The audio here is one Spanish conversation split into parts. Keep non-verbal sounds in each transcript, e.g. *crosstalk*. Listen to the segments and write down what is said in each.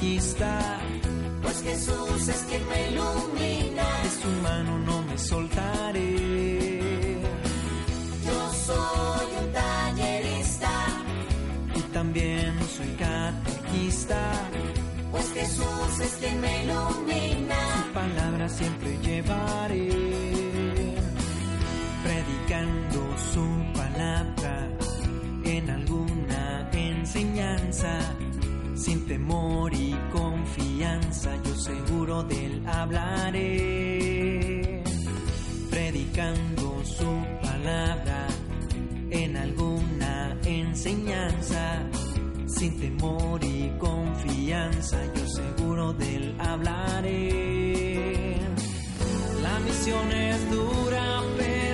catequista. Pues Jesús es quien me ilumina. De su mano no me soltaré. Yo soy un tallerista y también soy catequista. Pues Jesús es quien me ilumina. Su palabra siempre llevaré, predicando su palabra en alguna enseñanza. Sin temor y confianza, yo seguro de él hablaré predicando su palabra en alguna enseñanza. Sin temor y confianza, yo seguro de hablaré. La misión es dura, pero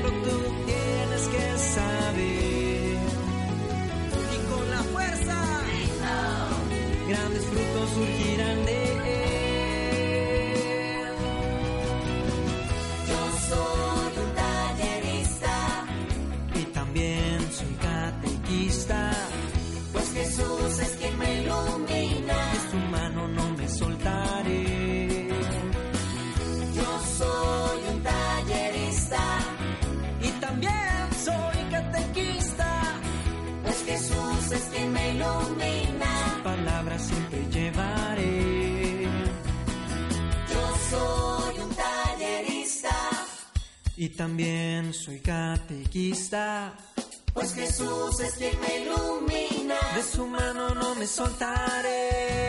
y también soy catequista. Pues Jesús es quien me ilumina. De su mano no me soltaré.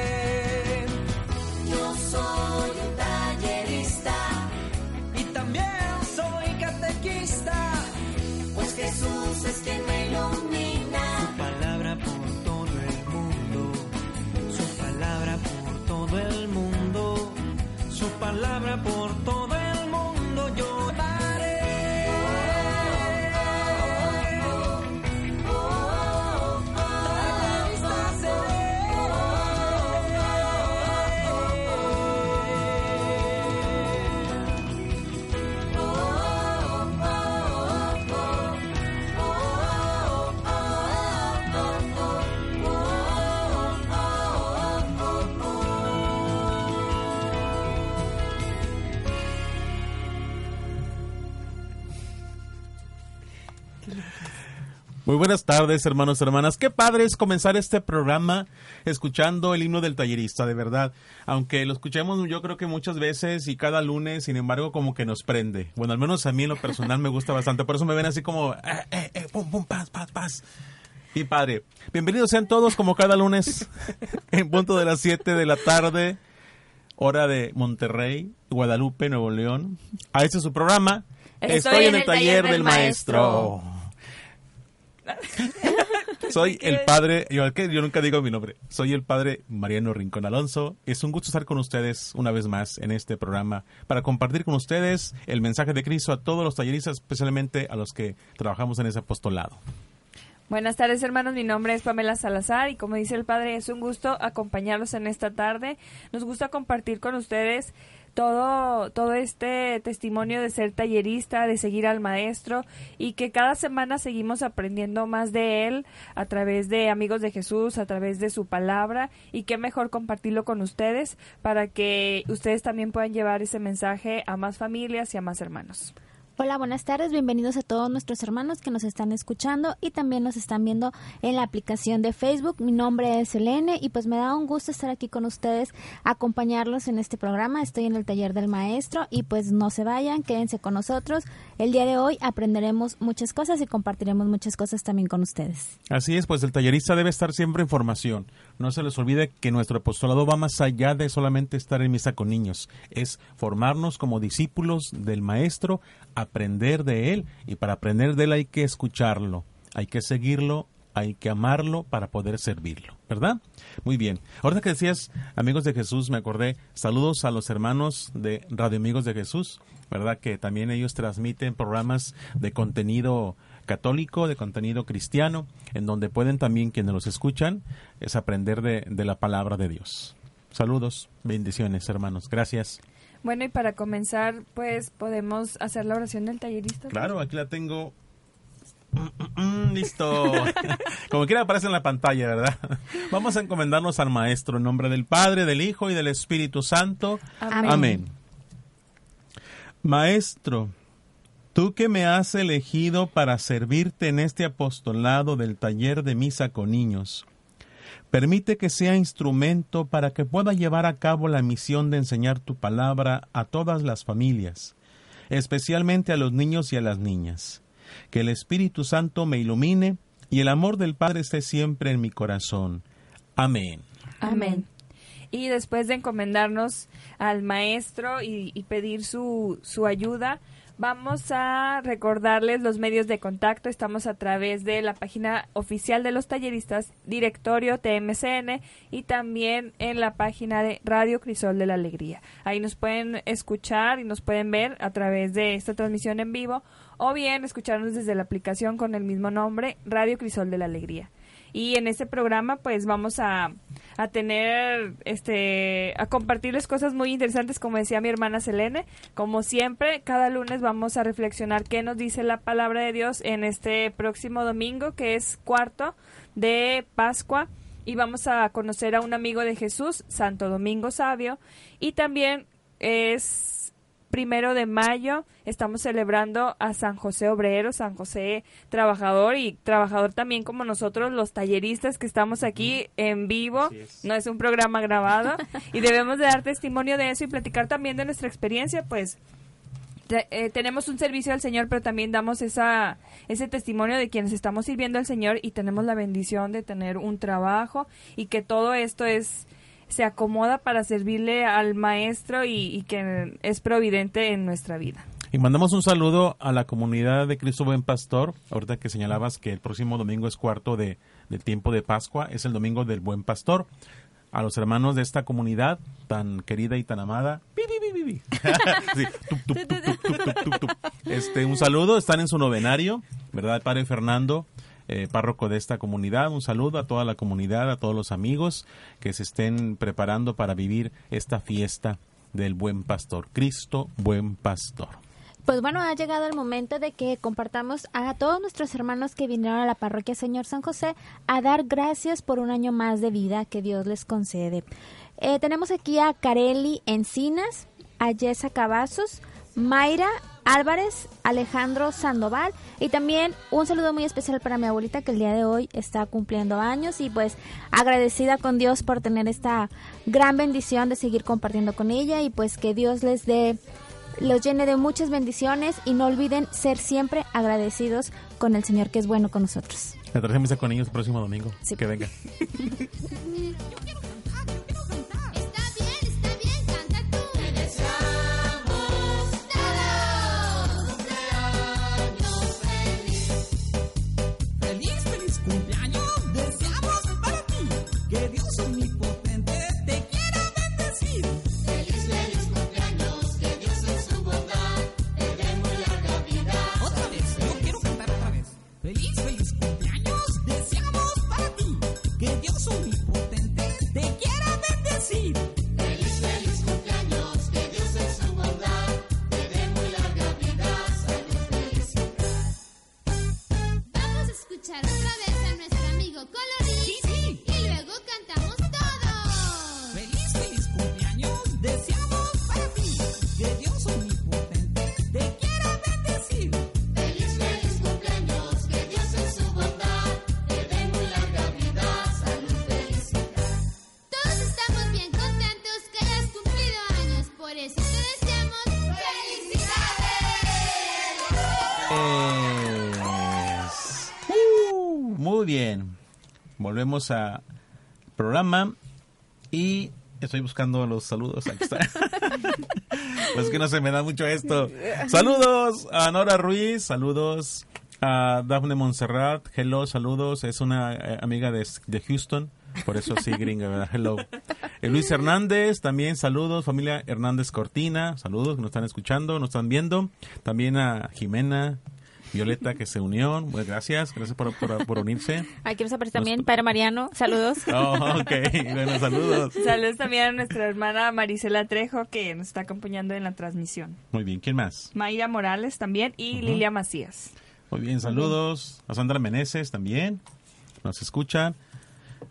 Buenas tardes, hermanos y hermanas. Qué padre es comenzar este programa escuchando el himno del tallerista, de verdad. Aunque lo escuchemos yo creo que muchas veces y cada lunes, sin embargo, como que nos prende. Bueno, al menos a mí en lo personal me gusta bastante. Por eso me ven así como, eh, eh, eh, pum, pum, paz, paz, paz. Y padre, bienvenidos sean todos como cada lunes *laughs* en punto de las 7 de la tarde, hora de Monterrey, Guadalupe, Nuevo León. A este es su programa. Estoy, en, el taller, del, maestro. *laughs* Soy el padre, yo, yo nunca digo mi nombre, soy el padre Mariano Rincón Alonso. Es un gusto estar con ustedes una vez más en este programa para compartir con ustedes el mensaje de Cristo a todos los talleristas, especialmente a los que trabajamos en ese apostolado. Buenas tardes hermanos, mi nombre es Pamela Salazar y como dice el Padre, es un gusto acompañarlos en esta tarde. Nos gusta compartir con ustedes todo, todo este testimonio de ser tallerista, de seguir al maestro y que cada semana seguimos aprendiendo más de él a través de amigos de Jesús, a través de su palabra y qué mejor compartirlo con ustedes para que ustedes también puedan llevar ese mensaje a más familias y a más hermanos. Hola, buenas tardes, bienvenidos a todos nuestros hermanos que nos están escuchando y también nos están viendo en la aplicación de Facebook. Mi nombre es Elene y pues me da un gusto estar aquí con ustedes, acompañarlos en este programa. Estoy en el taller del maestro y pues no se vayan, quédense con nosotros. El día de hoy aprenderemos muchas cosas y compartiremos muchas cosas también con ustedes. Así es, pues el tallerista debe estar siempre en formación. No se les olvide que nuestro apostolado va más allá de solamente estar en misa con niños, es formarnos como discípulos del maestro aprender de Él y para aprender de Él hay que escucharlo, hay que seguirlo, hay que amarlo para poder servirlo, ¿verdad? Muy bien. Ahora que decías, amigos de Jesús, me acordé, saludos a los hermanos de Radio Amigos de Jesús, ¿verdad? Que también ellos transmiten programas de contenido católico, de contenido cristiano, en donde pueden también quienes los escuchan, es aprender de, de la palabra de Dios. Saludos, bendiciones, hermanos. Gracias. Bueno, y para comenzar, pues podemos hacer la oración del tallerista. Claro, aquí la tengo. Listo. *laughs* Como quiera aparece en la pantalla, ¿verdad? *laughs* Vamos a encomendarnos al Maestro en nombre del Padre, del Hijo y del Espíritu Santo. Amén. Amén. Maestro, tú que me has elegido para servirte en este apostolado del taller de misa con niños, Permite que sea instrumento para que pueda llevar a cabo la misión de enseñar tu palabra a todas las familias, especialmente a los niños y a las niñas. Que el Espíritu Santo me ilumine y el amor del Padre esté siempre en mi corazón. Amén. Amén. Y después de encomendarnos al Maestro y, y pedir su, su ayuda, Vamos a recordarles los medios de contacto. Estamos a través de la página oficial de los talleristas, directorio TMCN y también en la página de Radio Crisol de la Alegría. Ahí nos pueden escuchar y nos pueden ver a través de esta transmisión en vivo o bien escucharnos desde la aplicación con el mismo nombre, Radio Crisol de la Alegría. Y en este programa pues vamos a, a tener, este, a compartirles cosas muy interesantes como decía mi hermana Selene. Como siempre, cada lunes vamos a reflexionar qué nos dice la palabra de Dios en este próximo domingo que es cuarto de Pascua y vamos a conocer a un amigo de Jesús, Santo Domingo Sabio, y también es primero de mayo estamos celebrando a San José Obrero, San José Trabajador y trabajador también como nosotros los talleristas que estamos aquí en vivo, no es un programa grabado *laughs* y debemos de dar testimonio de eso y platicar también de nuestra experiencia, pues eh, tenemos un servicio al Señor, pero también damos esa, ese testimonio de quienes estamos sirviendo al Señor y tenemos la bendición de tener un trabajo y que todo esto es se acomoda para servirle al maestro y, que es providente en nuestra vida. Y mandamos un saludo a la comunidad de Cristo Buen Pastor. Ahorita que señalabas que el próximo domingo es cuarto de, del tiempo de Pascua, es el domingo del Buen Pastor. A los hermanos de esta comunidad tan querida y tan amada. este, un saludo, están en su novenario, ¿verdad? Padre Fernando eh, párroco de esta comunidad. Un saludo a toda la comunidad, a todos los amigos que se estén preparando para vivir esta fiesta del buen pastor, Cristo buen pastor. Pues bueno, ha llegado el momento de que compartamos a todos nuestros hermanos que vinieron a la parroquia Señor San José a dar gracias por un año más de vida que Dios les concede. Eh, tenemos aquí a Careli Encinas, a Yesa Cavazos, Mayra Álvarez, Alejandro Sandoval y también un saludo muy especial para mi abuelita que el día de hoy está cumpliendo años y pues agradecida con Dios por tener esta gran bendición de seguir compartiendo con ella y pues que Dios les dé los llene de muchas bendiciones y no olviden ser siempre agradecidos con el Señor que es bueno con nosotros. Me traje con ellos el próximo domingo. Sí. Que venga. *laughs* You. Volvemos a programa y estoy buscando los saludos. Aquí está. *laughs* pues que no se me da mucho esto. *laughs* Saludos a Nora Ruiz, saludos a Daphne Montserrat, hello, saludos. Es una eh, amiga de, de Houston. Por eso sí, gringa, ¿verdad? Hello. Eh, Luis Hernández, también saludos. Familia Hernández Cortina, saludos, nos están escuchando, nos están viendo. También a Jimena, Violeta que se unió. Pues gracias, gracias por, por, por unirse. Aquí nos aparece también Padre Mariano. Saludos. *laughs* Oh, ok, bueno, saludos. Saludos también a nuestra hermana Marisela Trejo que nos está acompañando en la transmisión. Muy bien, ¿quién más? Mayra Morales también y Lilia Macías. Muy bien, saludos a Sandra Meneses también, nos escuchan.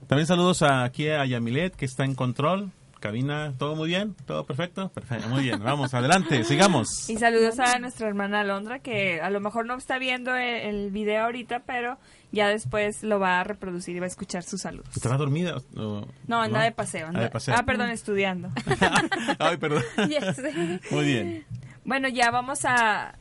También saludos a, aquí a Yamilet que está en control. Cabina, ¿todo muy bien? ¿Todo perfecto? Perfecto, muy bien. Vamos, adelante, sigamos. Y saludos a nuestra hermana Alondra, que a lo mejor no está viendo el, el video ahorita, pero ya después lo va a reproducir y va a escuchar sus saludos. ¿Estaba dormida? o- No, anda de paseo. anda- Ah, de paseo. Ah, perdón, estudiando. *laughs* Ay, perdón. *laughs* Muy bien. bueno, ya vamos a,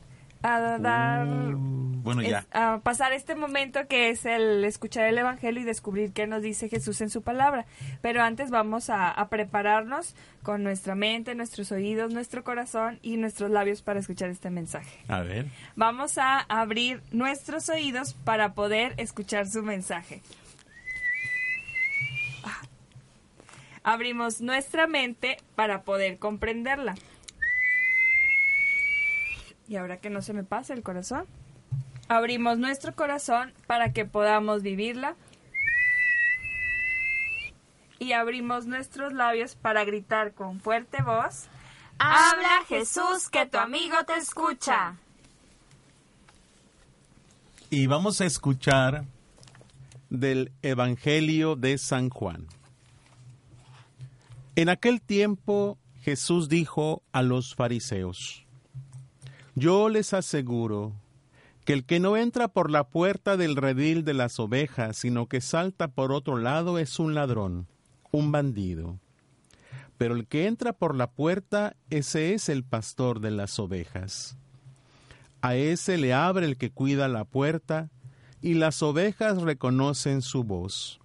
a dar... Uh, bueno, es- ya. a pasar este momento que es el escuchar el Evangelio y descubrir qué nos dice Jesús en su palabra. Pero antes vamos a, a prepararnos con nuestra mente, nuestros oídos, nuestro corazón y nuestros labios para escuchar este mensaje. A ver. Vamos a abrir nuestros oídos para poder escuchar su mensaje. Ah. Abrimos nuestra mente para poder comprenderla. Y ahora que no se me pase el corazón. Abrimos nuestro corazón para que podamos vivirla. Y abrimos nuestros labios para gritar con fuerte voz. Habla Jesús, que tu amigo te escucha. Y vamos a escuchar del Evangelio de San Juan. En aquel tiempo Jesús dijo a los fariseos, Yo les aseguro que el que no entra por la puerta del redil de las ovejas, sino que salta por otro lado, es un ladrón, un bandido. Pero el que entra por la puerta, ese es el pastor de las ovejas. A ese le abre el que cuida la puerta, y las ovejas reconocen su voz.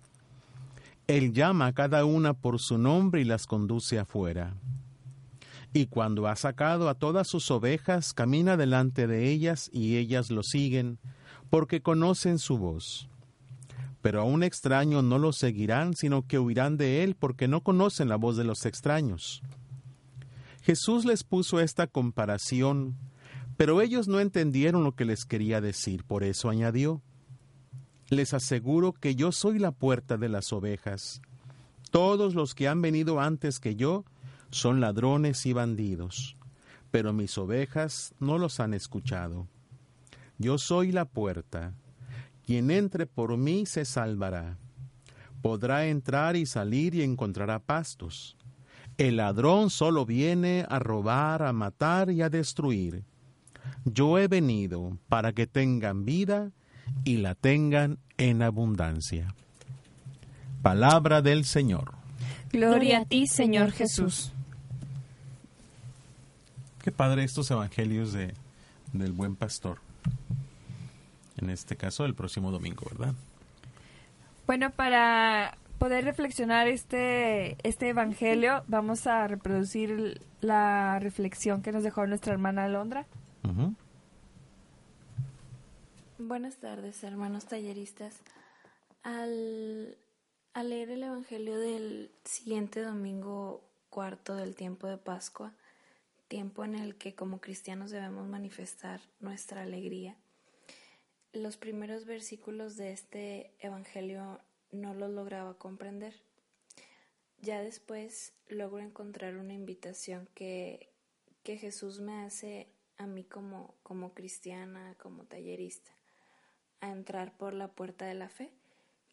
Él llama a cada una por su nombre y las conduce afuera. Y cuando ha sacado a todas sus ovejas, camina delante de ellas y ellas lo siguen, porque conocen su voz. Pero a un extraño no lo seguirán, sino que huirán de él, porque no conocen la voz de los extraños. Jesús les puso esta comparación, pero ellos no entendieron lo que les quería decir, por eso añadió, Les aseguro que yo soy la puerta de las ovejas. Todos los que han venido antes que yo son ladrones y bandidos, pero mis ovejas no los han escuchado. Yo soy la puerta. Quien entre por mí se salvará. Podrá entrar y salir y encontrará pastos. El ladrón solo viene a robar, a matar y a destruir. Yo he venido para que tengan vida y la tengan en abundancia. Palabra del Señor. Gloria a ti, Señor Jesús. Qué padre estos evangelios de, del buen pastor. En este caso, el próximo domingo, ¿verdad? Bueno, para poder reflexionar este, este evangelio, vamos a reproducir la reflexión que nos dejó nuestra hermana Alondra. Buenas tardes, hermanos talleristas. Al, al leer el Evangelio del siguiente domingo cuarto del tiempo de Pascua, tiempo en el que como cristianos debemos manifestar nuestra alegría, los primeros versículos de este Evangelio no los lograba comprender. Ya después logro encontrar una invitación que, que Jesús me hace a mí como, como cristiana, como tallerista a entrar por la puerta de la fe,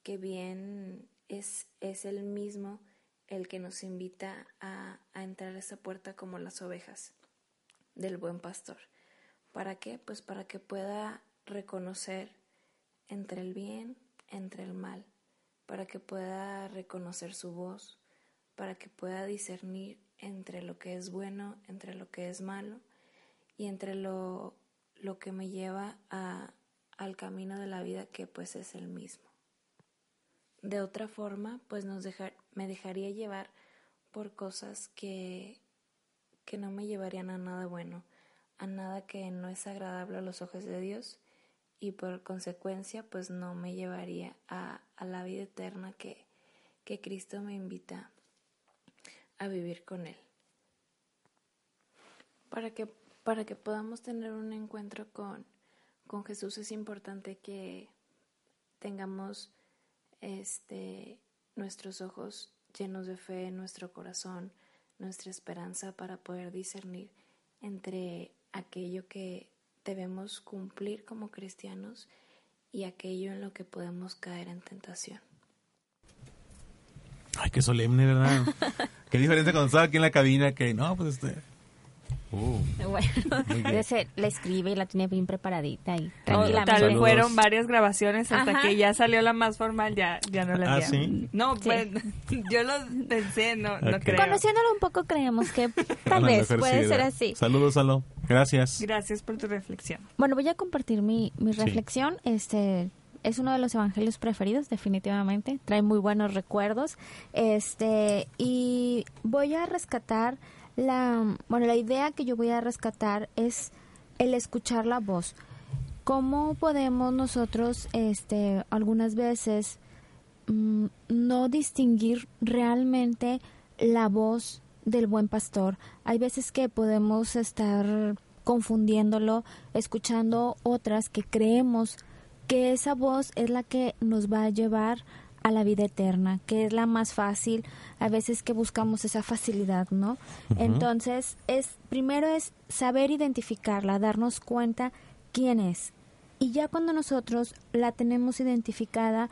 que bien es, es el mismo el que nos invita a, a entrar a esa puerta como las ovejas del buen pastor. ¿Para qué? Pues para que pueda reconocer entre el bien, entre el mal, para que pueda reconocer su voz, para que pueda discernir entre lo que es bueno, entre lo que es malo y entre lo, lo que me lleva a, al camino de la vida que pues es el mismo. De otra forma, pues nos dejar, me dejaría llevar por cosas que, que no me llevarían a nada bueno, a nada que no es agradable a los ojos de Dios y por consecuencia pues no me llevaría a, a la vida eterna que, que Cristo me invita a vivir con Él. Para que, para que podamos tener un encuentro con, con Jesús es importante que tengamos este, nuestros ojos llenos de fe, nuestro corazón, nuestra esperanza para poder discernir entre aquello que debemos cumplir como cristianos y aquello en lo que podemos caer en tentación. Ay, qué solemne, ¿verdad? *laughs* qué diferencia cuando estaba aquí en la cabina que, no, pues este... Uh, Bueno, debe ser, la escribe y la tiene bien preparadita y tal fueron varias grabaciones hasta Ajá. que ya salió la más formal, ya, ya no la ¿Ah, sí? No, Sí. pues *laughs* yo lo pensé, no, no Ok. creo. Conociéndolo un poco creemos que tal *laughs* vez puede sí, ser así. Saludos, Salo. Gracias. Gracias por tu reflexión. Bueno, voy a compartir mi, mi Sí. reflexión. Este es uno de los evangelios preferidos, definitivamente. Trae muy buenos recuerdos. Este y voy a rescatar la, bueno, la idea que yo voy a rescatar es el escuchar la voz. ¿Cómo podemos nosotros, este, algunas veces mm, no distinguir realmente la voz del buen pastor. Hay veces que podemos estar confundiéndolo, escuchando otras que creemos que esa voz es la que nos va a llevar a la vida eterna, que es la más fácil, a veces que buscamos esa facilidad, ¿no? Entonces, es primero es saber identificarla, darnos cuenta quién es. Y ya cuando nosotros la tenemos identificada,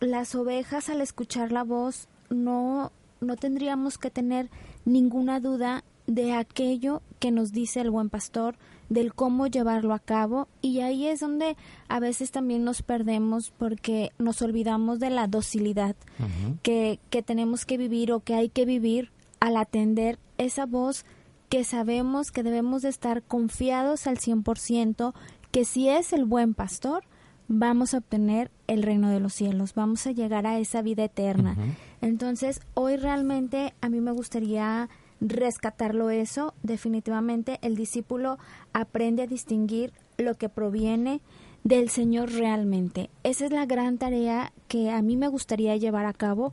las ovejas al escuchar la voz no, no tendríamos que tener ninguna duda de aquello que nos dice el buen pastor, del cómo llevarlo a cabo. Y ahí es donde a veces también nos perdemos porque nos olvidamos de la docilidad que, que tenemos que vivir o que hay que vivir al atender esa voz que sabemos que debemos de estar confiados al 100%, que si es el buen pastor, vamos a obtener el reino de los cielos, vamos a llegar a esa vida eterna. Entonces, hoy realmente a mí me gustaría rescatarlo eso. Definitivamente el discípulo aprende a distinguir lo que proviene del Señor realmente. Esa es la gran tarea que a mí me gustaría llevar a cabo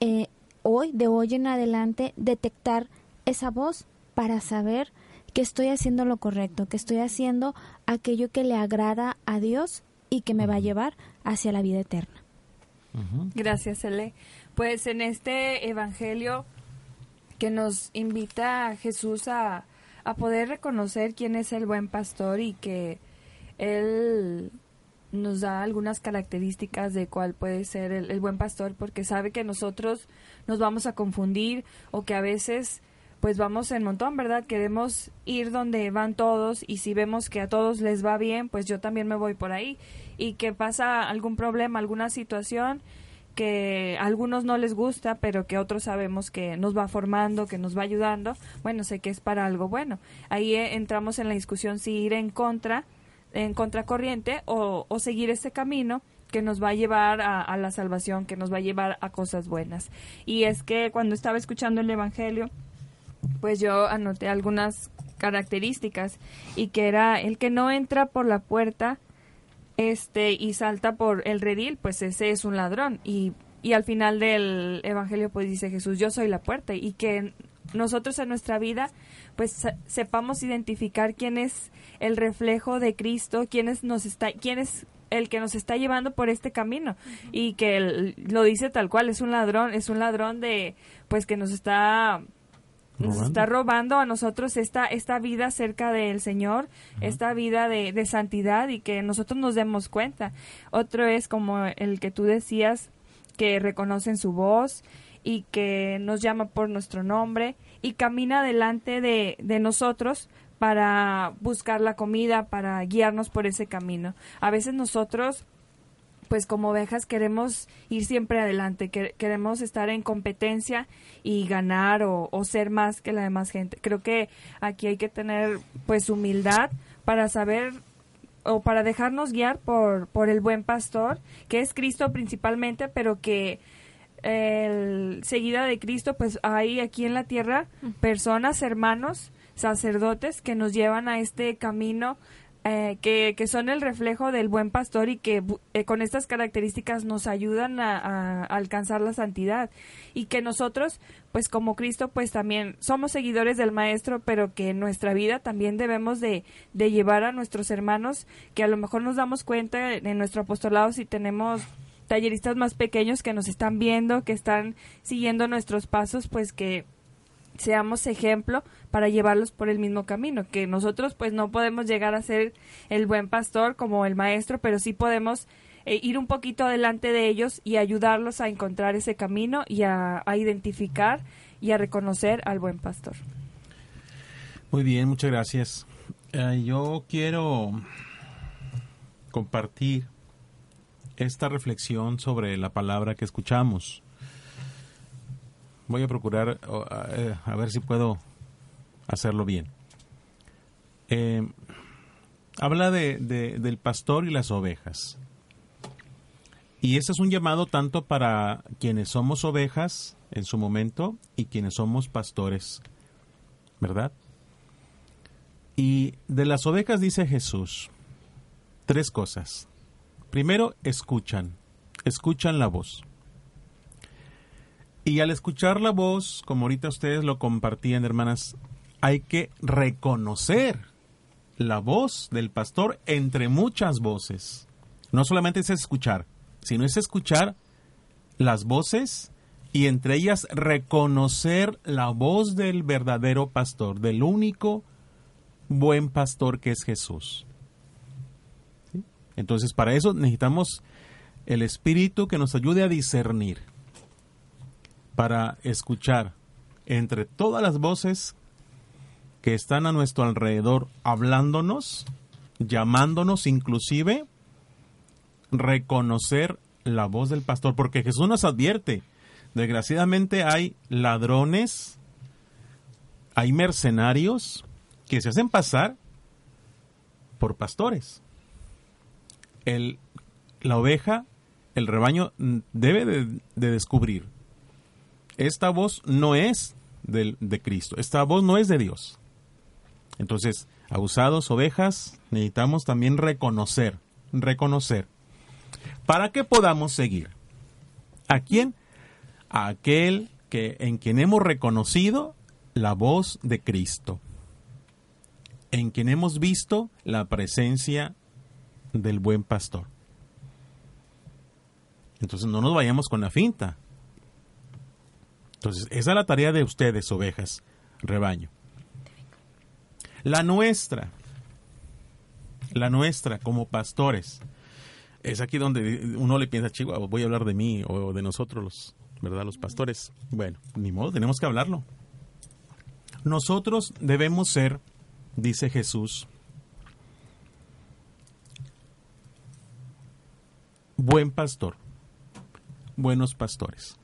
eh, hoy, de hoy en adelante, detectar esa voz para saber que estoy haciendo lo correcto, que estoy haciendo aquello que le agrada a Dios y que me va a llevar hacia la vida eterna. Gracias, Ele. Pues en este evangelio que nos invita a Jesús a, a poder reconocer quién es el buen pastor y que Él nos da algunas características de cuál puede ser el, el buen pastor porque sabe que nosotros nos vamos a confundir o que a veces pues vamos en montón, ¿verdad? Queremos ir donde van todos y si vemos que a todos les va bien, pues yo también me voy por ahí y que pasa algún problema, alguna situación que a algunos no les gusta, pero que otros sabemos que nos va formando, que nos va ayudando, bueno, sé que es para algo bueno. Ahí eh, entramos en la discusión si ir en contra, en contracorriente o, o seguir este camino que nos va a llevar a, a la salvación, que nos va a llevar a cosas buenas. Y es que cuando estaba escuchando el Evangelio, pues yo anoté algunas características y que era el que no entra por la puerta este y salta por el redil, pues ese es un ladrón. Y, y al final del evangelio pues dice Jesús, yo soy la puerta y que nosotros en nuestra vida pues se- sepamos identificar quién es el reflejo de Cristo, quién es nos está quién es el que nos está llevando por este camino. Y que él lo dice tal cual, es un ladrón, es un ladrón de pues que nos está nos Robando. está robando a nosotros esta, esta vida cerca del Señor, esta vida de, de santidad y que nosotros nos demos cuenta. Otro es como el que tú decías, que reconocen su voz y que nos llama por nuestro nombre y camina delante de, de nosotros para buscar la comida, para guiarnos por ese camino. A veces nosotros pues como ovejas queremos ir siempre adelante, que- queremos estar en competencia y ganar o, o ser más que la demás gente. Creo que aquí hay que tener pues humildad para saber o para dejarnos guiar por, por el buen pastor, que es Cristo principalmente, pero que el seguida de Cristo, pues hay aquí en la tierra personas, hermanos, sacerdotes que nos llevan a este camino eh, que, que, son el reflejo del buen pastor y que eh, con estas características nos ayudan a, a, alcanzar la santidad. Y que nosotros pues como Cristo pues también somos seguidores del maestro pero que en nuestra vida también debemos de, de llevar a nuestros hermanos que a lo mejor nos damos cuenta en nuestro apostolado si tenemos talleristas más pequeños que nos están viendo, que están siguiendo nuestros pasos, pues que seamos ejemplo para llevarlos por el mismo camino, que nosotros pues no podemos llegar a ser el buen pastor como el maestro, pero sí podemos eh, ir un poquito adelante de ellos y ayudarlos a encontrar ese camino y a, identificar y a reconocer al buen pastor. Muy bien, muchas gracias. Uh, yo quiero compartir esta reflexión sobre la palabra que escuchamos. Voy a procurar uh, a ver si puedo hacerlo bien. Eh, habla de, de, del pastor y las ovejas. Y ese es un llamado tanto para quienes somos ovejas en su momento y quienes somos pastores, ¿verdad? Y de las ovejas dice Jesús tres cosas. Primero, escuchan, escuchan la voz. Y al escuchar la voz, como ahorita ustedes lo compartían, hermanas, hay que reconocer la voz del pastor entre muchas voces. No solamente es escuchar, sino es escuchar las voces y entre ellas reconocer la voz del verdadero pastor, del único buen pastor que es Jesús. Entonces para eso necesitamos el Espíritu que nos ayude a discernir, para escuchar entre todas las voces que están a nuestro alrededor hablándonos, llamándonos inclusive, reconocer la voz del pastor, porque Jesús nos advierte, desgraciadamente hay ladrones, hay mercenarios que se hacen pasar por pastores. El, la oveja, el rebaño debe de, de descubrir, esta voz no es de, de Cristo, esta voz no es de Dios. Entonces, abusados, ovejas, necesitamos también reconocer, reconocer, para que podamos seguir. ¿A quién? A aquel que, en quien hemos reconocido la voz de Cristo, en quien hemos visto la presencia del buen pastor. Entonces no nos vayamos con la finta. Entonces, esa es la tarea de ustedes, ovejas, rebaño. La nuestra, la nuestra como pastores, es aquí donde uno le piensa, chico, voy a hablar de mí o de nosotros, los, ¿verdad? Los pastores. Bueno, ni modo, tenemos que hablarlo. Nosotros debemos ser, dice Jesús, buen pastor, buenos pastores.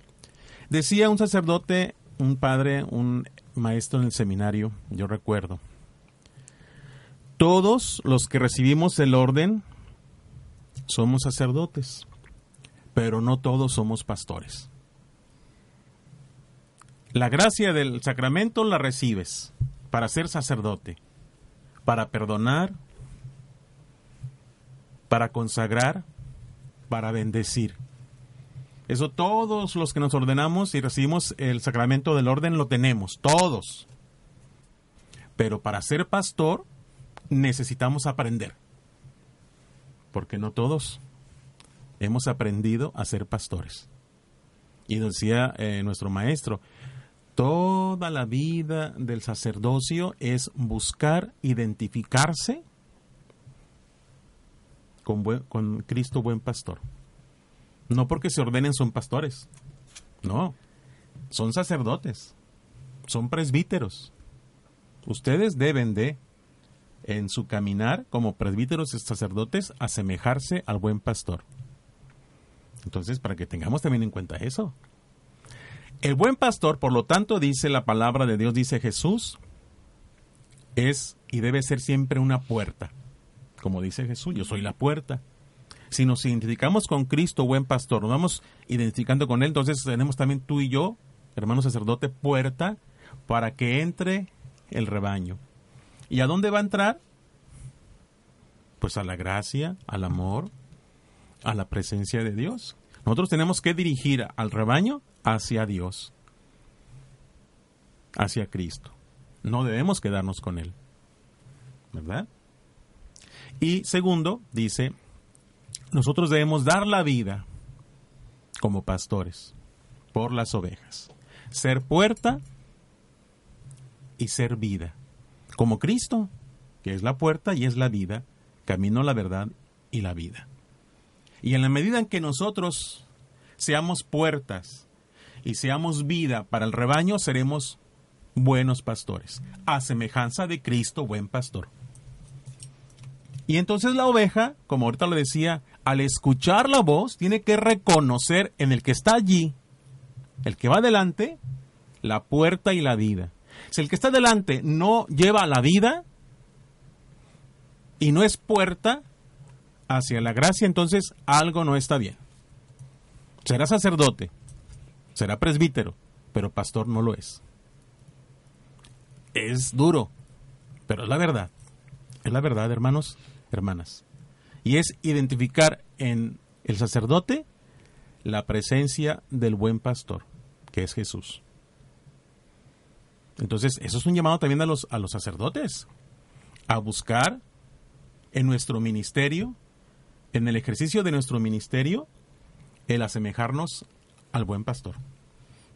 Decía un sacerdote, un padre, un maestro en el seminario, yo recuerdo, todos los que recibimos el orden somos sacerdotes, pero no todos somos pastores. La gracia del sacramento la recibes para ser sacerdote, para perdonar, para consagrar, para bendecir. Eso todos los que nos ordenamos y recibimos el sacramento del orden lo tenemos, todos. Pero para ser pastor necesitamos aprender. Porque no todos hemos aprendido a ser pastores. Y decía eh, nuestro maestro, toda la vida del sacerdocio es buscar identificarse con, con Cristo buen pastor. No porque se ordenen son pastores, no, son sacerdotes, son presbíteros. Ustedes deben de en su caminar como presbíteros y sacerdotes asemejarse al buen pastor. Entonces, para que tengamos también en cuenta eso. El buen pastor, por lo tanto, dice la palabra de Dios, dice Jesús, es y debe ser siempre una puerta. como dice Jesús, yo soy la puerta. Si nos identificamos con Cristo, buen pastor, nos vamos identificando con Él, entonces tenemos también tú y yo, hermano sacerdote, puerta para que entre el rebaño. ¿Y a dónde va a entrar? Pues a la gracia, al amor, a la presencia de Dios. Nosotros tenemos que dirigir al rebaño hacia Dios, hacia Cristo. No debemos quedarnos con Él. ¿Verdad? Y segundo, dice, nosotros debemos dar la vida como pastores por las ovejas. Ser puerta y ser vida. Como Cristo, que es la puerta y es la vida, camino, la verdad y la vida. Y en la medida en que nosotros seamos puertas y seamos vida para el rebaño, seremos buenos pastores, a semejanza de Cristo, buen pastor. Y entonces la oveja, como ahorita lo decía, al escuchar la voz, tiene que reconocer en el que está allí, el que va adelante, la puerta y la vida. Si el que está delante no lleva la vida y no es puerta hacia la gracia, entonces algo no está bien. Será sacerdote, será presbítero, pero pastor no lo es. Es duro, pero es la verdad. Es la verdad, hermanos, hermanas. Y es identificar en el sacerdote la presencia del buen pastor, que es Jesús. Entonces, eso es un llamado también a los, a los sacerdotes, a buscar en nuestro ministerio, en el ejercicio de nuestro ministerio, el asemejarnos al buen pastor,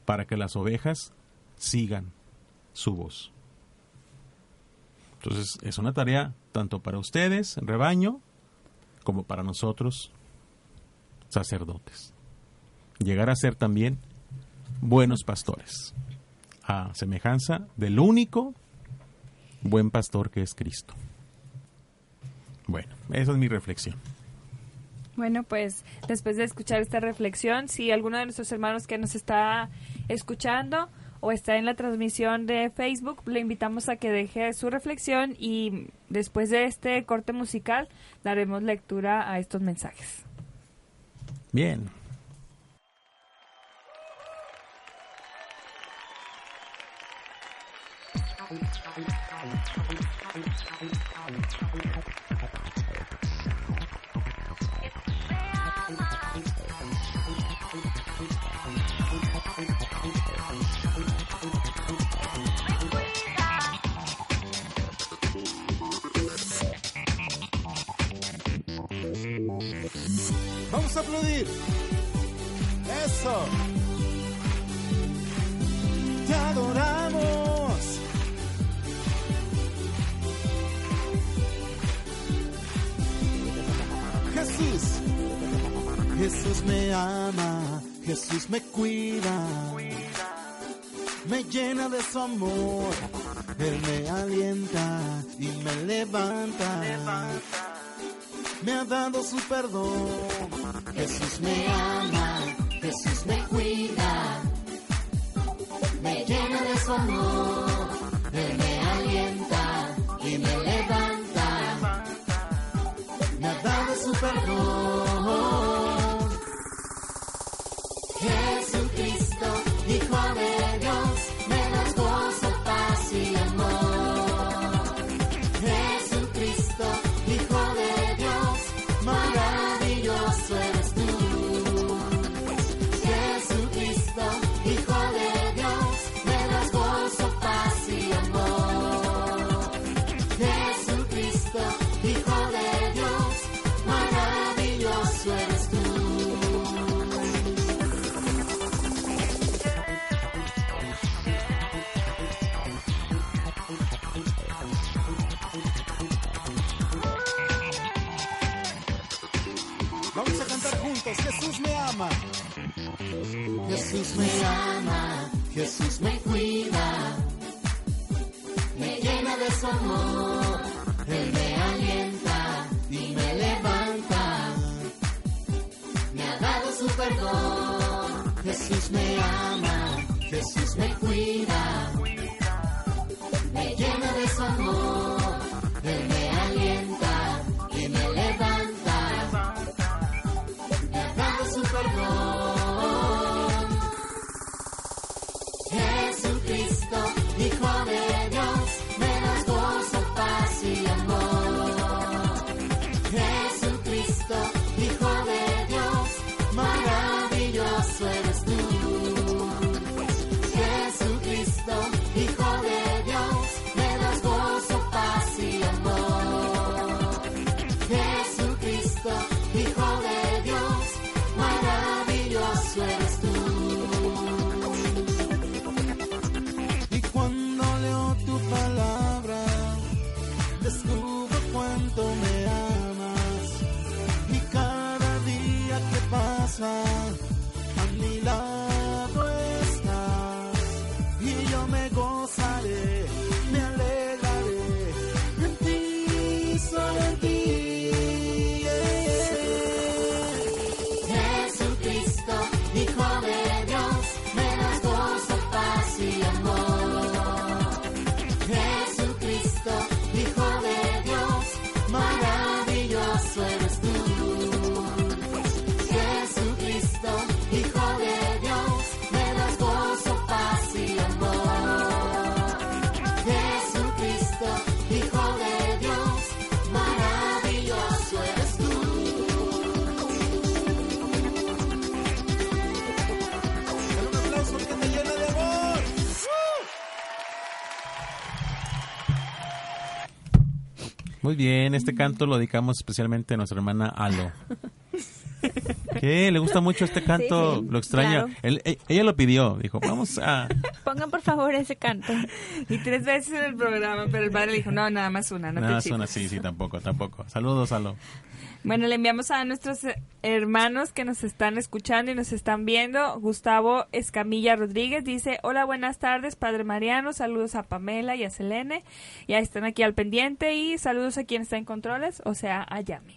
para que las ovejas sigan su voz. Entonces, es una tarea tanto para ustedes, rebaño, como para nosotros, sacerdotes. Llegar a ser también buenos pastores a semejanza del único buen pastor que es Cristo. Bueno, esa es mi reflexión. Bueno, pues después de escuchar esta reflexión, si alguno de nuestros hermanos que nos está escuchando o está en la transmisión de Facebook, le invitamos a que deje su reflexión y después de este corte musical daremos lectura a estos mensajes. Bien. A aplaudir. Eso. Te adoramos. Jesús. Jesús me ama. Jesús me cuida. Me llena de su amor. Él me alienta y me levanta me ha dado su perdón. Jesús me ama, Jesús me cuida, me llena de su amor, Muy bien, este canto lo dedicamos especialmente a nuestra hermana Alo. *laughs* ¿Qué? ¿Le gusta mucho este canto? Sí, sí, lo extraña. claro. Él- e- ella lo pidió, dijo, vamos a... *laughs* Pongan por favor ese canto. Y tres veces en el programa, pero el padre le dijo, no, nada más una, no Nada, te suena chingues". así, sí, tampoco, tampoco. Saludos, Alo. Bueno, le enviamos a nuestros eh, hermanos que nos están escuchando y nos están viendo. Gustavo Escamilla Rodríguez dice, hola, buenas tardes, Padre Mariano. Saludos a Pamela y a Selene. Ya están aquí al pendiente y saludos a quien está en controles, o sea, a Yami.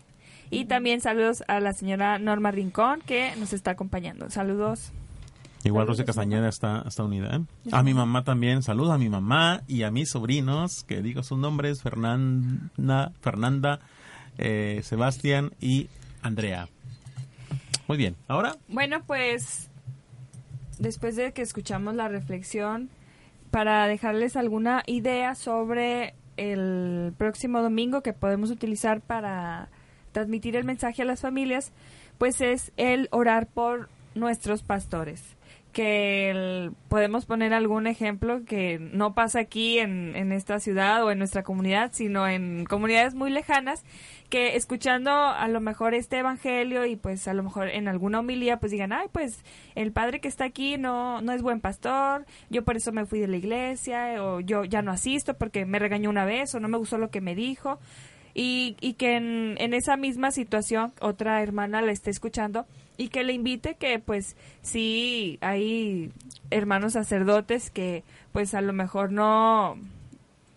Y también saludos a la señora Norma Rincón que nos está acompañando. Saludos. Igual Rosy Castañeda está, está unida. ¿eh? A mi mamá también, saludos a mi mamá y a mis sobrinos, que digo sus nombres, Fernanda, Fernanda eh, Sebastián y Andrea. Muy bien, ahora Bueno, pues después de que escuchamos la reflexión, para dejarles alguna idea sobre el próximo domingo que podemos utilizar para transmitir el mensaje a las familias, pues es el orar por nuestros pastores. Que podemos poner algún ejemplo que no pasa aquí en, en esta ciudad o en nuestra comunidad, sino en comunidades muy lejanas, que escuchando a lo mejor este evangelio y pues a lo mejor en alguna homilía pues digan, ay pues el padre que está aquí no, no es buen pastor, yo por eso me fui de la iglesia o yo ya no asisto porque me regañó una vez o no me gustó lo que me dijo y, y que en, en esa misma situación otra hermana la esté escuchando y que le invite que pues sí hay hermanos sacerdotes que pues a lo mejor no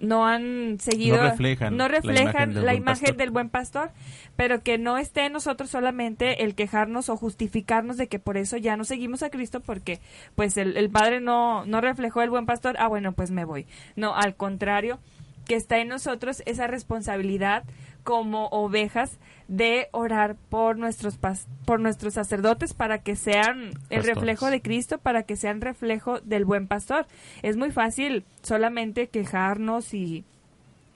no han seguido No reflejan no la reflejan imagen del la buen imagen pastor. del buen pastor pero que no esté en nosotros solamente el quejarnos o justificarnos de que por eso ya no seguimos a Cristo porque pues el, el padre no no reflejó el buen pastor ah bueno pues me voy no al contrario que está en nosotros esa responsabilidad como ovejas de orar por nuestros pas- por nuestros sacerdotes para que sean el reflejo de Cristo, para que sean reflejo del buen pastor. Es muy fácil solamente quejarnos y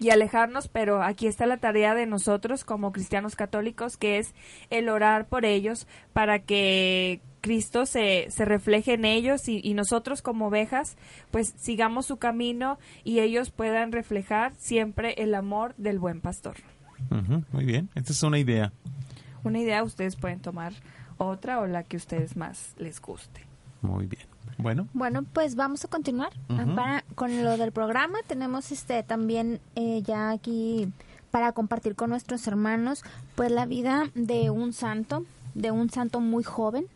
y alejarnos, pero aquí está la tarea de nosotros como cristianos católicos, que es el orar por ellos para que Cristo se, se refleje en ellos y, y nosotros como ovejas, pues sigamos su camino y ellos puedan reflejar siempre el amor del buen pastor. Muy bien, esta es una idea. Una idea, ustedes pueden tomar otra o la que a ustedes más les guste. Muy bien. Bueno, Bueno, pues vamos a continuar Ujú. para, con lo del programa. Tenemos este también eh, ya aquí para compartir con nuestros hermanos, pues la vida de un santo, de un santo muy joven.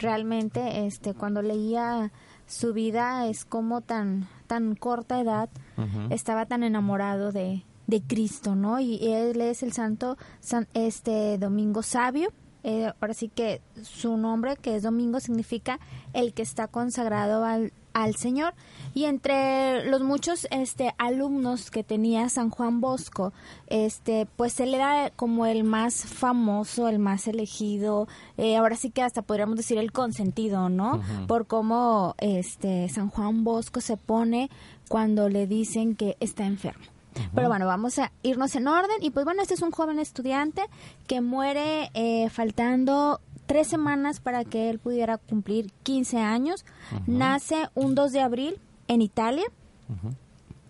Realmente, este, cuando leía su vida es como tan tan corta edad estaba tan enamorado de, de Cristo, ¿no? Y él es el santo san- este Domingo Sabio. Eh, ahora sí que su nombre, que es Domingo, significa el que está consagrado al, al Señor. Y entre los muchos este, alumnos que tenía San Juan Bosco, este, pues él era como el más famoso, el más elegido, eh, ahora sí que hasta podríamos decir el consentido, ¿no? Por cómo este, San Juan Bosco se pone cuando le dicen que está enfermo. Pero bueno, vamos a irnos en orden. Y pues bueno, este es un joven estudiante que muere eh, faltando tres semanas para que él pudiera cumplir 15 años. Nace un 2 de abril en Italia.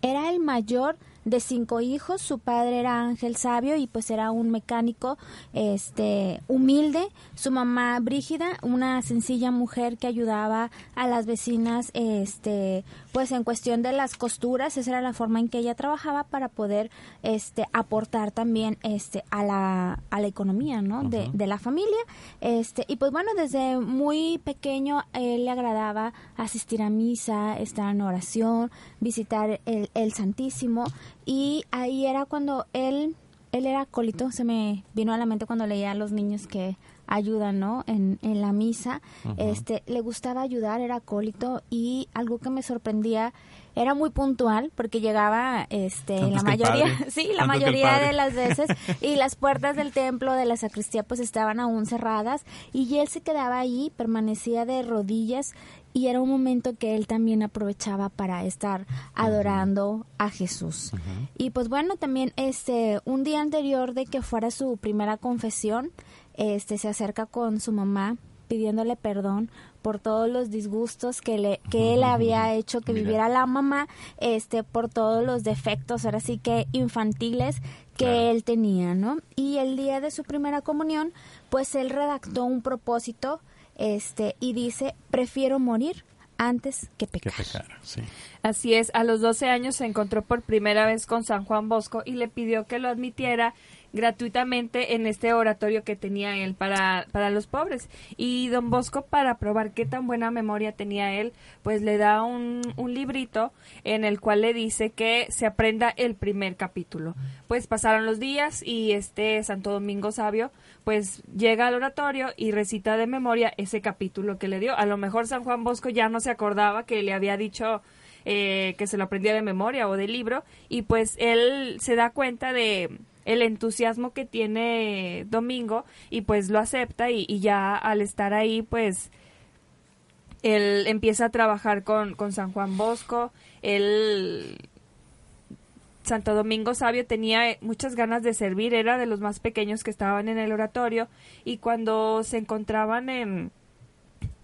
Era el mayor de cinco hijos, su padre era Ángel Sabio y pues era un mecánico este humilde, su mamá Brígida, una sencilla mujer que ayudaba a las vecinas este pues en cuestión de las costuras, esa era la forma en que ella trabajaba para poder este aportar también este a la, a la economía, ¿no? de, de la familia. Este y pues bueno, desde muy pequeño él le agradaba asistir a misa, estar en oración, visitar el, el Santísimo y ahí era cuando él él era acólito, se me vino a la mente cuando leía a los niños que ayudan, ¿no? En, en la misa, este, le gustaba ayudar, era acólito y algo que me sorprendía era muy puntual porque llegaba, este, Antes la mayoría, *laughs* sí, la Antes mayoría de las veces *laughs* y las puertas del templo de la sacristía pues estaban aún cerradas y él se quedaba ahí, permanecía de rodillas y era un momento que él también aprovechaba para estar adorando a Jesús. Y pues bueno, también este un día anterior de que fuera su primera confesión, este se acerca con su mamá pidiéndole perdón por todos los disgustos que le que él había hecho que Mira. viviera la mamá, este por todos los defectos ahora sí que infantiles que Claro. él tenía, ¿no? Y el día de su primera comunión, pues él redactó un propósito este y dice, "Prefiero morir antes que Que pecar." pecar, sí. Así es, a los 12 años se encontró por primera vez con San Juan Bosco y le pidió que lo admitiera gratuitamente en este oratorio que tenía él para, para los pobres. Y don Bosco, para probar qué tan buena memoria tenía él, pues le da un, un librito en el cual le dice que se aprenda el primer capítulo. Pues pasaron los días y este Santo Domingo Sabio pues llega al oratorio y recita de memoria ese capítulo que le dio. A lo mejor San Juan Bosco ya no se acordaba que le había dicho eh, que se lo aprendía de memoria o del libro y pues él se da cuenta de el entusiasmo que tiene Domingo y pues lo acepta y, ya al estar ahí pues él empieza a trabajar con, con San Juan Bosco, él Santo Domingo Sabio tenía muchas ganas de servir, era de los más pequeños que estaban en el oratorio y cuando se encontraban en,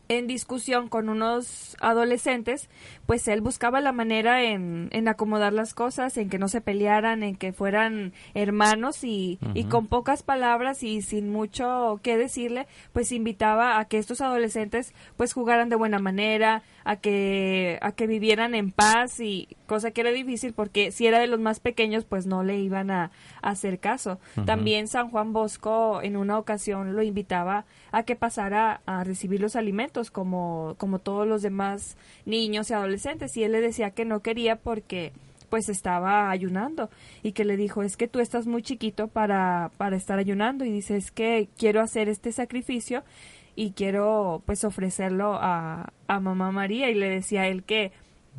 en discusión con unos adolescentes, pues él buscaba la manera en, en acomodar las cosas, en que no se pelearan, en que fueran hermanos y, y con pocas palabras y sin mucho que decirle, pues invitaba a que estos adolescentes pues jugaran de buena manera, a que, a que vivieran en paz y cosa que era difícil porque si era de los más pequeños pues no le iban a, a hacer caso. También San Juan Bosco en una ocasión lo invitaba a que pasara a recibir los alimentos como, como todos los demás niños y adolescentes. Y él le decía que no quería porque pues estaba ayunando. Y que le dijo es que tú estás muy chiquito para, para estar ayunando y dice es que quiero hacer este sacrificio y quiero pues ofrecerlo a, a mamá María y le decía él que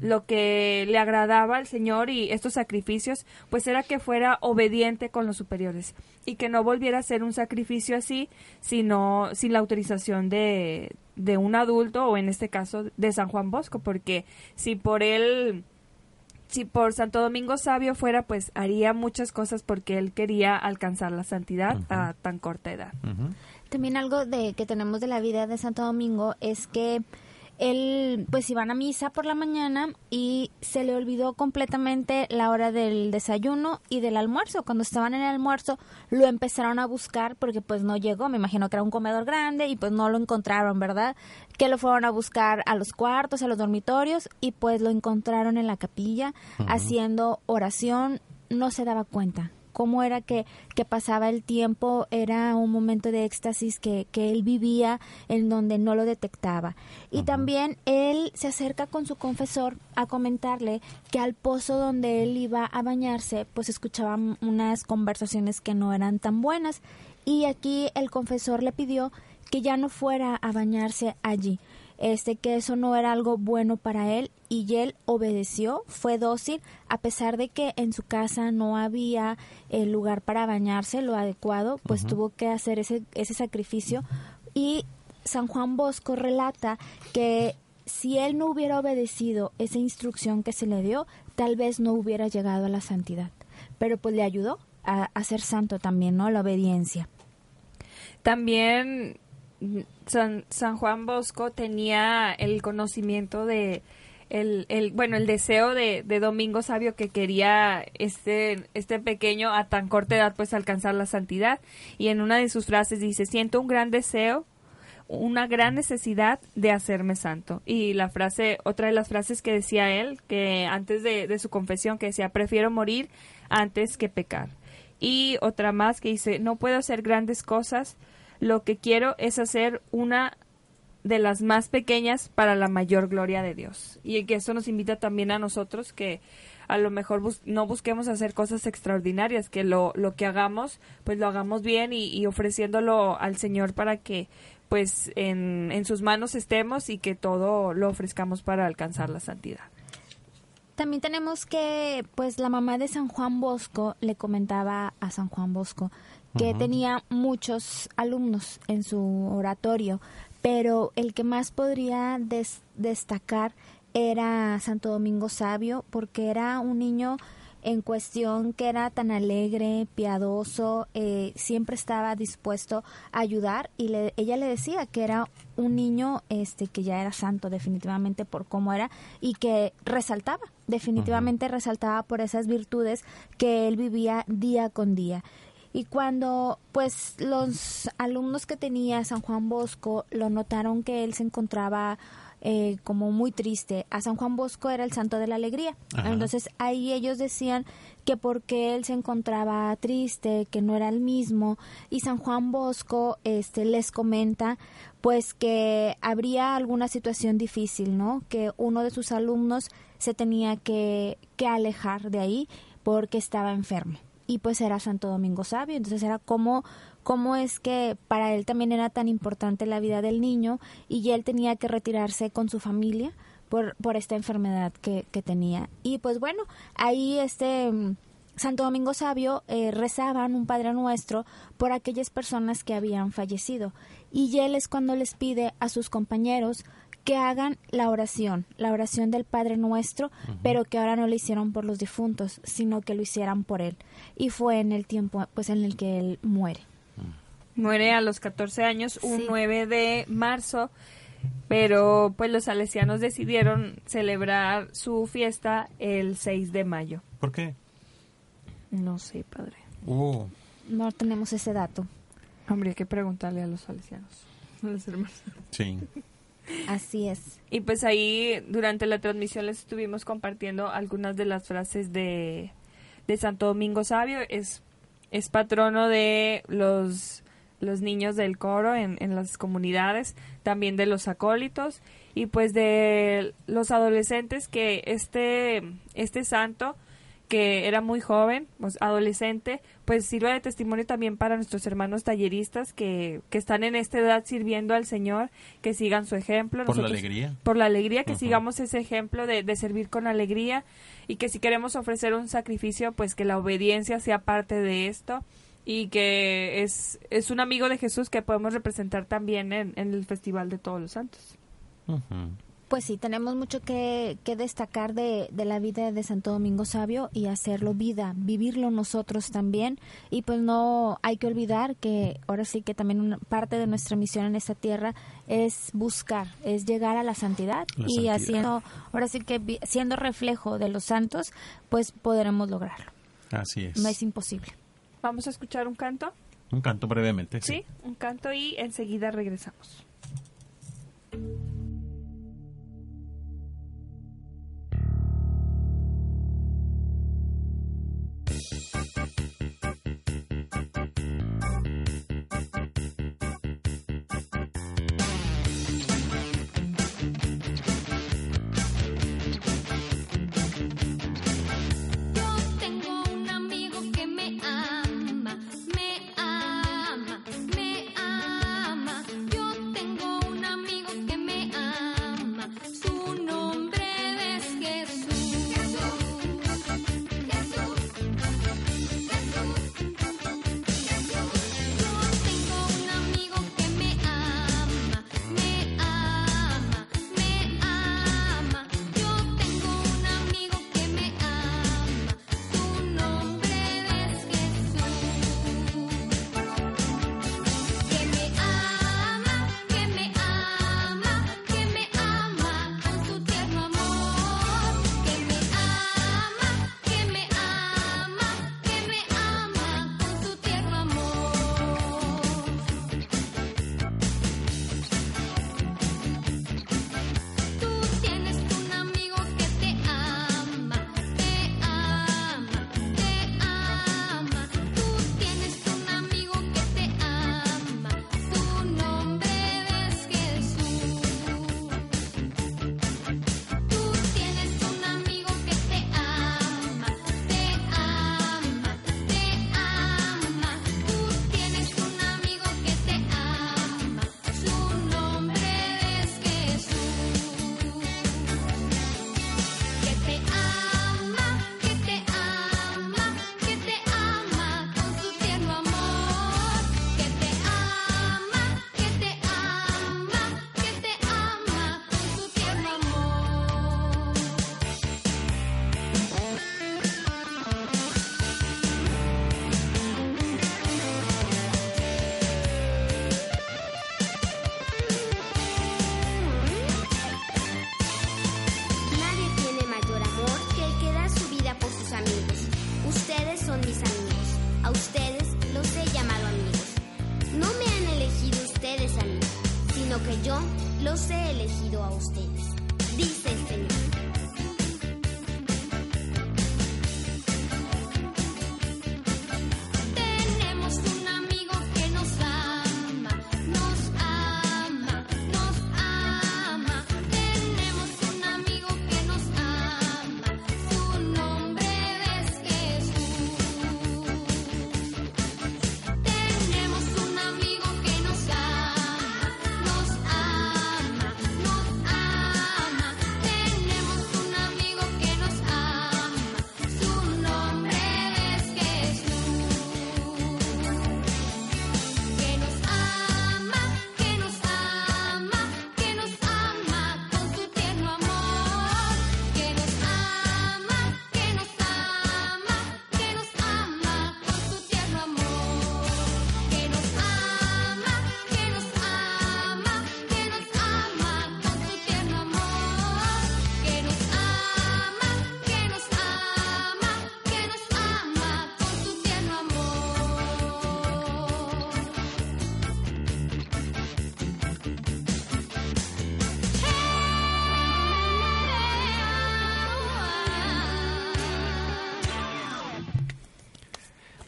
lo que le agradaba al Señor y estos sacrificios, pues era que fuera obediente con los superiores y que no volviera a ser un sacrificio así, sino sin la autorización de, de un adulto o en este caso de San Juan Bosco, porque si por él si por Santo Domingo Sabio fuera, pues haría muchas cosas porque él quería alcanzar la santidad a tan corta edad. También algo de que tenemos de la vida de Santo Domingo es que él pues iban a misa por la mañana y se le olvidó completamente la hora del desayuno y del almuerzo. Cuando estaban en el almuerzo lo empezaron a buscar porque pues no llegó, me imagino que era un comedor grande y pues no lo encontraron, ¿verdad? Que lo fueron a buscar a los cuartos, a los dormitorios y pues lo encontraron en la capilla haciendo oración, no se daba cuenta cómo era que, que pasaba el tiempo, era un momento de éxtasis que, que él vivía en donde no lo detectaba. Y también él se acerca con su confesor a comentarle que al pozo donde él iba a bañarse, pues escuchaban unas conversaciones que no eran tan buenas. Y aquí el confesor le pidió que ya no fuera a bañarse allí. Este que eso no era algo bueno para él y él obedeció, fue dócil a pesar de que en su casa no había el lugar para bañarse, lo adecuado, pues tuvo que hacer ese ese sacrificio y San Juan Bosco relata que si él no hubiera obedecido esa instrucción que se le dio, tal vez no hubiera llegado a la santidad. Pero pues le ayudó a, a ser santo también, ¿no? La obediencia. También San, San Juan Bosco tenía el conocimiento de el, el bueno el deseo de, de Domingo Sabio que quería este este pequeño a tan corta edad pues alcanzar la santidad y en una de sus frases dice siento un gran deseo una gran necesidad de hacerme santo. Y la frase, otra de las frases que decía él, que antes de, de su confesión, que decía, prefiero morir antes que pecar. Y otra más que dice, no puedo hacer grandes cosas, lo que quiero es hacer una de las más pequeñas para la mayor gloria de Dios. Y que eso nos invita también a nosotros que a lo mejor no busquemos hacer cosas extraordinarias, que lo, lo que hagamos, pues lo hagamos bien y, y ofreciéndolo al Señor para que pues en, en sus manos estemos y que todo lo ofrezcamos para alcanzar la santidad. También tenemos que, pues la mamá de San Juan Bosco le comentaba a San Juan Bosco que tenía muchos alumnos en su oratorio, pero el que más podría des- destacar era Santo Domingo Sabio, porque era un niño en cuestión que era tan alegre, piadoso, eh, siempre estaba dispuesto a ayudar y le- ella le decía que era un niño este que ya era santo definitivamente por cómo era y que resaltaba, definitivamente resaltaba por esas virtudes que él vivía día con día. Y cuando pues los alumnos que tenía San Juan Bosco lo notaron que él se encontraba eh, como muy triste. A San Juan Bosco era el santo de la alegría. Ajá. Entonces ahí ellos decían que porque él se encontraba triste, que no era el mismo, y San Juan Bosco este les comenta pues que habría alguna situación difícil, ¿no? Que uno de sus alumnos se tenía que, que alejar de ahí porque estaba enfermo. Y pues era Santo Domingo Sabio, entonces era como cómo es que para él también era tan importante la vida del niño y él tenía que retirarse con su familia por, por esta enfermedad que, que tenía. Y pues bueno, ahí este mm, Santo Domingo Sabio eh, rezaban un Padre Nuestro por aquellas personas que habían fallecido. Y él es cuando les pide a sus compañeros que hagan la oración, la oración del Padre Nuestro, pero que ahora no lo hicieron por los difuntos, sino que lo hicieran por él. Y fue en el tiempo pues en el que él muere. Muere a los 14 años, un Sí. 9 de marzo, pero pues los salesianos decidieron celebrar su fiesta el 6 de mayo. ¿Por qué? No sé, padre. Uh, No tenemos ese dato. Habría que preguntarle a los salesianos, a los hermanos. sí. *laughs* Así es. Y pues ahí durante la transmisión les estuvimos compartiendo algunas de las frases de, de Santo Domingo Sabio. Es, es patrono de los, los niños del coro en, en las comunidades, también de los acólitos y pues de los adolescentes que este, este santo que era muy joven, pues, adolescente, pues sirve de testimonio también para nuestros hermanos talleristas que, que están en esta edad sirviendo al Señor, que sigan su ejemplo. Por la alegría. por la alegría, que sigamos ese ejemplo de, de servir con alegría y que si queremos ofrecer un sacrificio, pues que la obediencia sea parte de esto y que es, es un amigo de Jesús que podemos representar también en, en el Festival de Todos los Santos. Pues sí, tenemos mucho que, que destacar de, de la vida de Santo Domingo Sabio y hacerlo vida, vivirlo nosotros también. Y pues no hay que olvidar que ahora sí que también una parte de nuestra misión en esta tierra es buscar, es llegar a la santidad La y santidad. haciendo, ahora sí que vi- siendo reflejo de los santos, pues podremos lograrlo. Así es. No es imposible. Vamos a escuchar un canto, Un canto brevemente. ¿sí? Un canto y enseguida regresamos.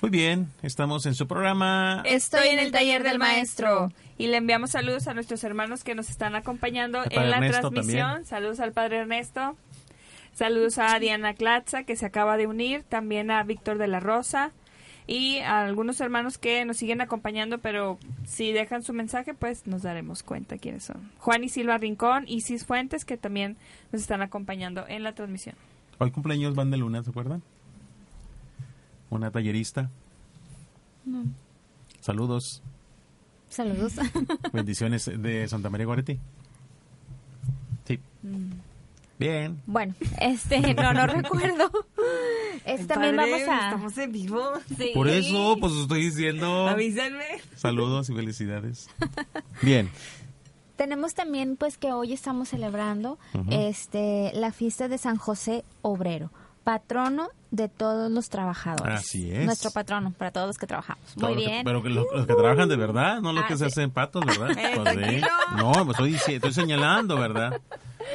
Muy bien, estamos en su programa. Estoy en el taller del maestro. Y le enviamos saludos a nuestros hermanos que nos están acompañando en la Ernesto transmisión. también. Saludos al padre Ernesto. Saludos a Diana Clatza, que se acaba de unir. También a Víctor de la Rosa. Y a algunos hermanos que nos siguen acompañando, pero si dejan su mensaje, pues nos daremos cuenta quiénes son. Juan y Silva Rincón, Isis Fuentes, que también nos están acompañando en la transmisión. Hoy cumpleaños van de luna, ¿se acuerdan? Una tallerista. Saludos. Saludos. *laughs* Bendiciones de Santa María Goretti. Sí. Bien. bueno, este, no, no *laughs* recuerdo. Este, también Padre, vamos a... Estamos en vivo. Sí. Por eso, pues estoy diciendo Avísenme. saludos y felicidades. Bien. Tenemos también pues que hoy estamos celebrando este la fiesta de San José Obrero, patrono de todos los trabajadores. Así es. Nuestro patrono para todos los que trabajamos. Muy que- bien. pero que los, los que trabajan de verdad, no los Ah, que se hacen patos, ¿verdad? *laughs* Eh, Pues, tranquilo. No, pues estoy, estoy señalando, ¿verdad?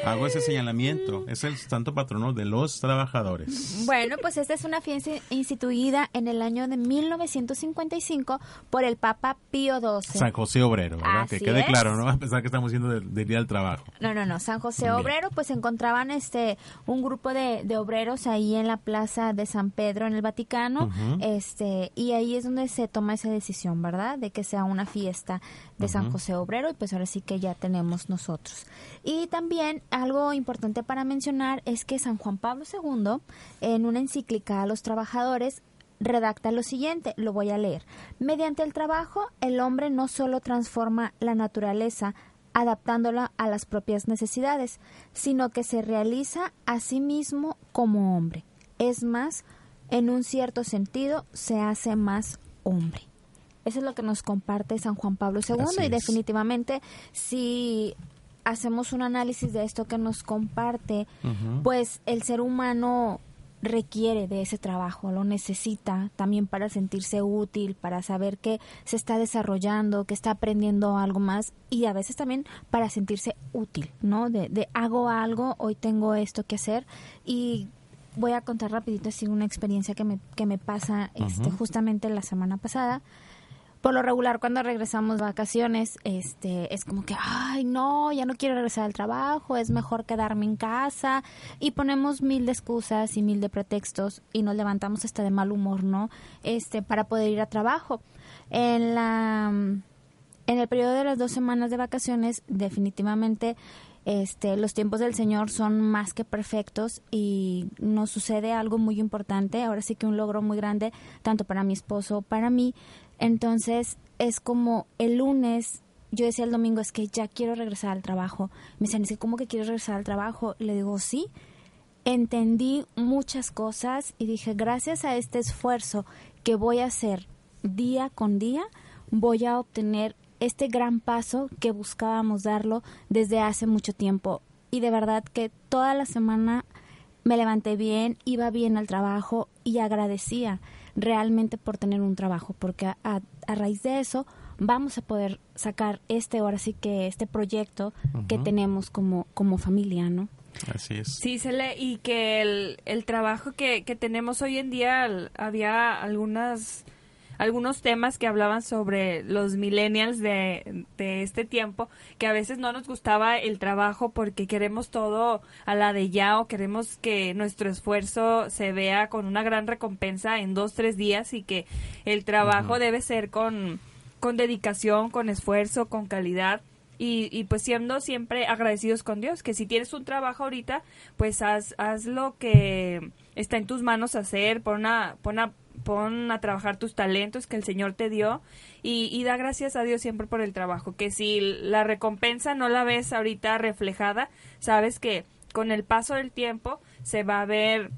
Hago ese señalamiento. Es el santo patrono de los trabajadores. Bueno, pues esta es una fiesta instituida en el año de 1955 por el Papa Pío XII. San José Obrero, ¿verdad? Así que quede es. claro, no a pensar que estamos yendo del, día del trabajo. No, no, no. San José. Obrero, pues encontraban este un grupo de, de obreros ahí en la plaza de San Pedro en el Vaticano, este y ahí es donde se toma esa decisión, ¿verdad? De que sea una fiesta de San José Obrero y pues ahora sí que ya tenemos nosotros. Y también algo importante para mencionar es que San Juan Pablo II en una encíclica a los trabajadores redacta lo siguiente, lo voy a leer. Mediante el trabajo, el hombre no solo transforma la naturaleza adaptándola a las propias necesidades, sino que se realiza a sí mismo como hombre. Es más, en un cierto sentido, se hace más hombre. Eso es lo que nos comparte San Juan Pablo II Así y definitivamente si hacemos un análisis de esto que nos comparte, pues el ser humano requiere de ese trabajo, lo necesita también para sentirse útil, para saber que se está desarrollando, que está aprendiendo algo más y a veces también para sentirse útil, ¿no? De, de hago algo, hoy tengo esto que hacer y voy a contar rapidito así una experiencia que me, que me pasa este, justamente la semana pasada. Por lo regular, cuando regresamos vacaciones, este, es como que, ay, no, ya no quiero regresar al trabajo, es mejor quedarme en casa. Y ponemos mil de excusas y mil de pretextos y nos levantamos hasta de mal humor, ¿no? Este, para poder ir a trabajo. En la, en el periodo de las dos semanas de vacaciones, definitivamente, este, los tiempos del Señor son más que perfectos y nos sucede algo muy importante, ahora sí que un logro muy grande, tanto para mi esposo, para mí. Entonces es como el lunes, yo decía el domingo, es que ya quiero regresar al trabajo. Me dicen, "¿Es ¿cómo que quieres regresar al trabajo? Le digo, sí. Entendí muchas cosas y dije, gracias a este esfuerzo que voy a hacer día con día, voy a obtener este gran paso que buscábamos darlo desde hace mucho tiempo. Y de verdad que toda la semana me levanté bien, iba bien al trabajo y agradecía realmente por tener un trabajo, porque a, a- a raíz de eso vamos a poder sacar este, ahora sí que este proyecto que tenemos como, como familia, ¿no? Así es. Sí, Cele, y que el, el trabajo que, que tenemos hoy en día, el- había algunas algunos temas que hablaban sobre los millennials de, de este tiempo, que a veces no nos gustaba el trabajo porque queremos todo a la de ya o queremos que nuestro esfuerzo se vea con una gran recompensa en dos, tres días y que el trabajo debe ser con, con dedicación, con esfuerzo, con calidad. Y, y pues siendo siempre agradecidos con Dios, que si tienes un trabajo ahorita, pues haz, haz lo que está en tus manos hacer, pon a, pon a, pon a trabajar tus talentos que el Señor te dio y, y da gracias a Dios siempre por el trabajo, que si la recompensa no la ves ahorita reflejada, sabes que con el paso del tiempo se va a ver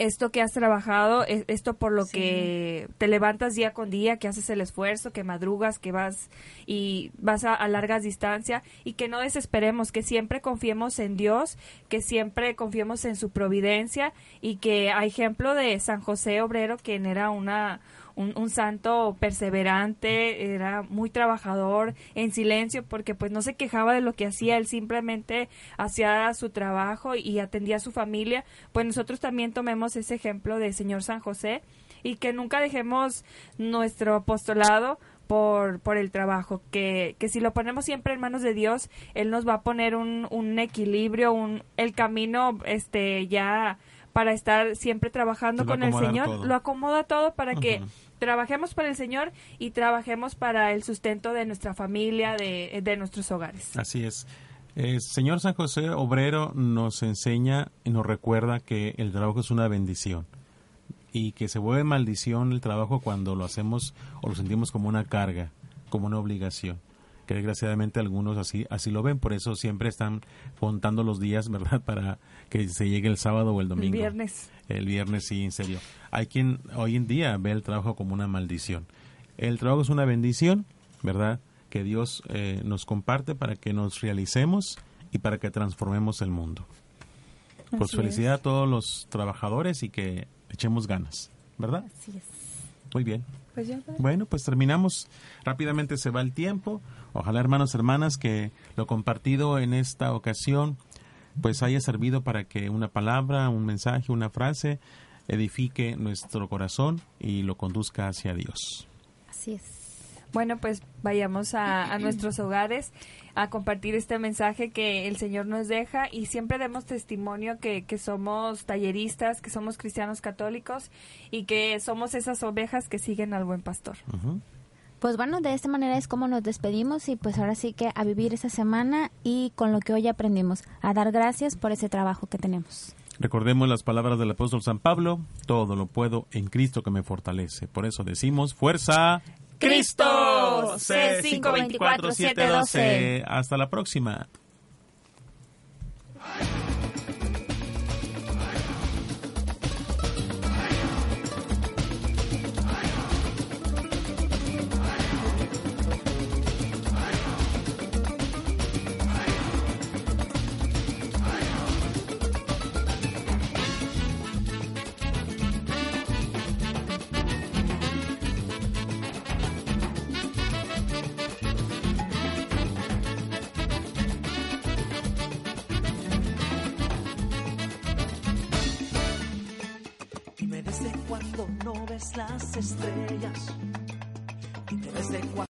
esto que has trabajado, e- esto por lo que te levantas día con día, que haces el esfuerzo, que madrugas, que vas y vas a, a largas distancias y que no desesperemos, que siempre confiemos en Dios, que siempre confiemos en su providencia y que a ejemplo de San José Obrero, quien era una un, un santo perseverante, era muy trabajador, en silencio, porque pues no se quejaba de lo que hacía, él simplemente hacía su trabajo y atendía a su familia. Pues nosotros también tomemos ese ejemplo de señor San José y que nunca dejemos nuestro apostolado por, por el trabajo, que, que si lo ponemos siempre en manos de Dios, Él nos va a poner un, un equilibrio, un, el camino este ya para estar siempre trabajando con el Señor, todo. lo acomoda todo para que. Trabajemos para el Señor y trabajemos para el sustento de nuestra familia, de, de nuestros hogares. Así es. El Señor San José Obrero nos enseña y nos recuerda que el trabajo es una bendición y que se vuelve maldición el trabajo cuando lo hacemos o lo sentimos como una carga, como una obligación. Que desgraciadamente algunos así así lo ven, por eso siempre están contando los días, ¿verdad? *laughs* Para que se llegue el sábado o el domingo. El viernes. El viernes, sí, en serio. Hay quien hoy en día ve el trabajo como una maldición. El trabajo es una bendición, ¿verdad? Que Dios eh, nos comparte para que nos realicemos y para que transformemos el mundo. Pues Así felicidad es. a todos los trabajadores y que echemos ganas, ¿verdad? Así es. Muy bien. Pues ya. Bueno, pues terminamos. Rápidamente se va el tiempo. Ojalá, hermanos, hermanas, que lo compartido en esta ocasión pues haya servido para que una palabra, un mensaje, una frase edifique nuestro corazón y lo conduzca hacia Dios. Así es. Bueno, pues vayamos a, a nuestros hogares a compartir este mensaje que el Señor nos deja y siempre demos testimonio que, que somos talleristas, que somos cristianos católicos y que somos esas ovejas que siguen al buen pastor. Pues bueno, de esta manera es como nos despedimos y pues ahora sí que a vivir esa semana y con lo que hoy aprendimos, a dar gracias por ese trabajo que tenemos. Recordemos las palabras del apóstol San Pablo, todo lo puedo en Cristo que me fortalece. Por eso decimos, fuerza Cristo, C524-712. Hasta la próxima.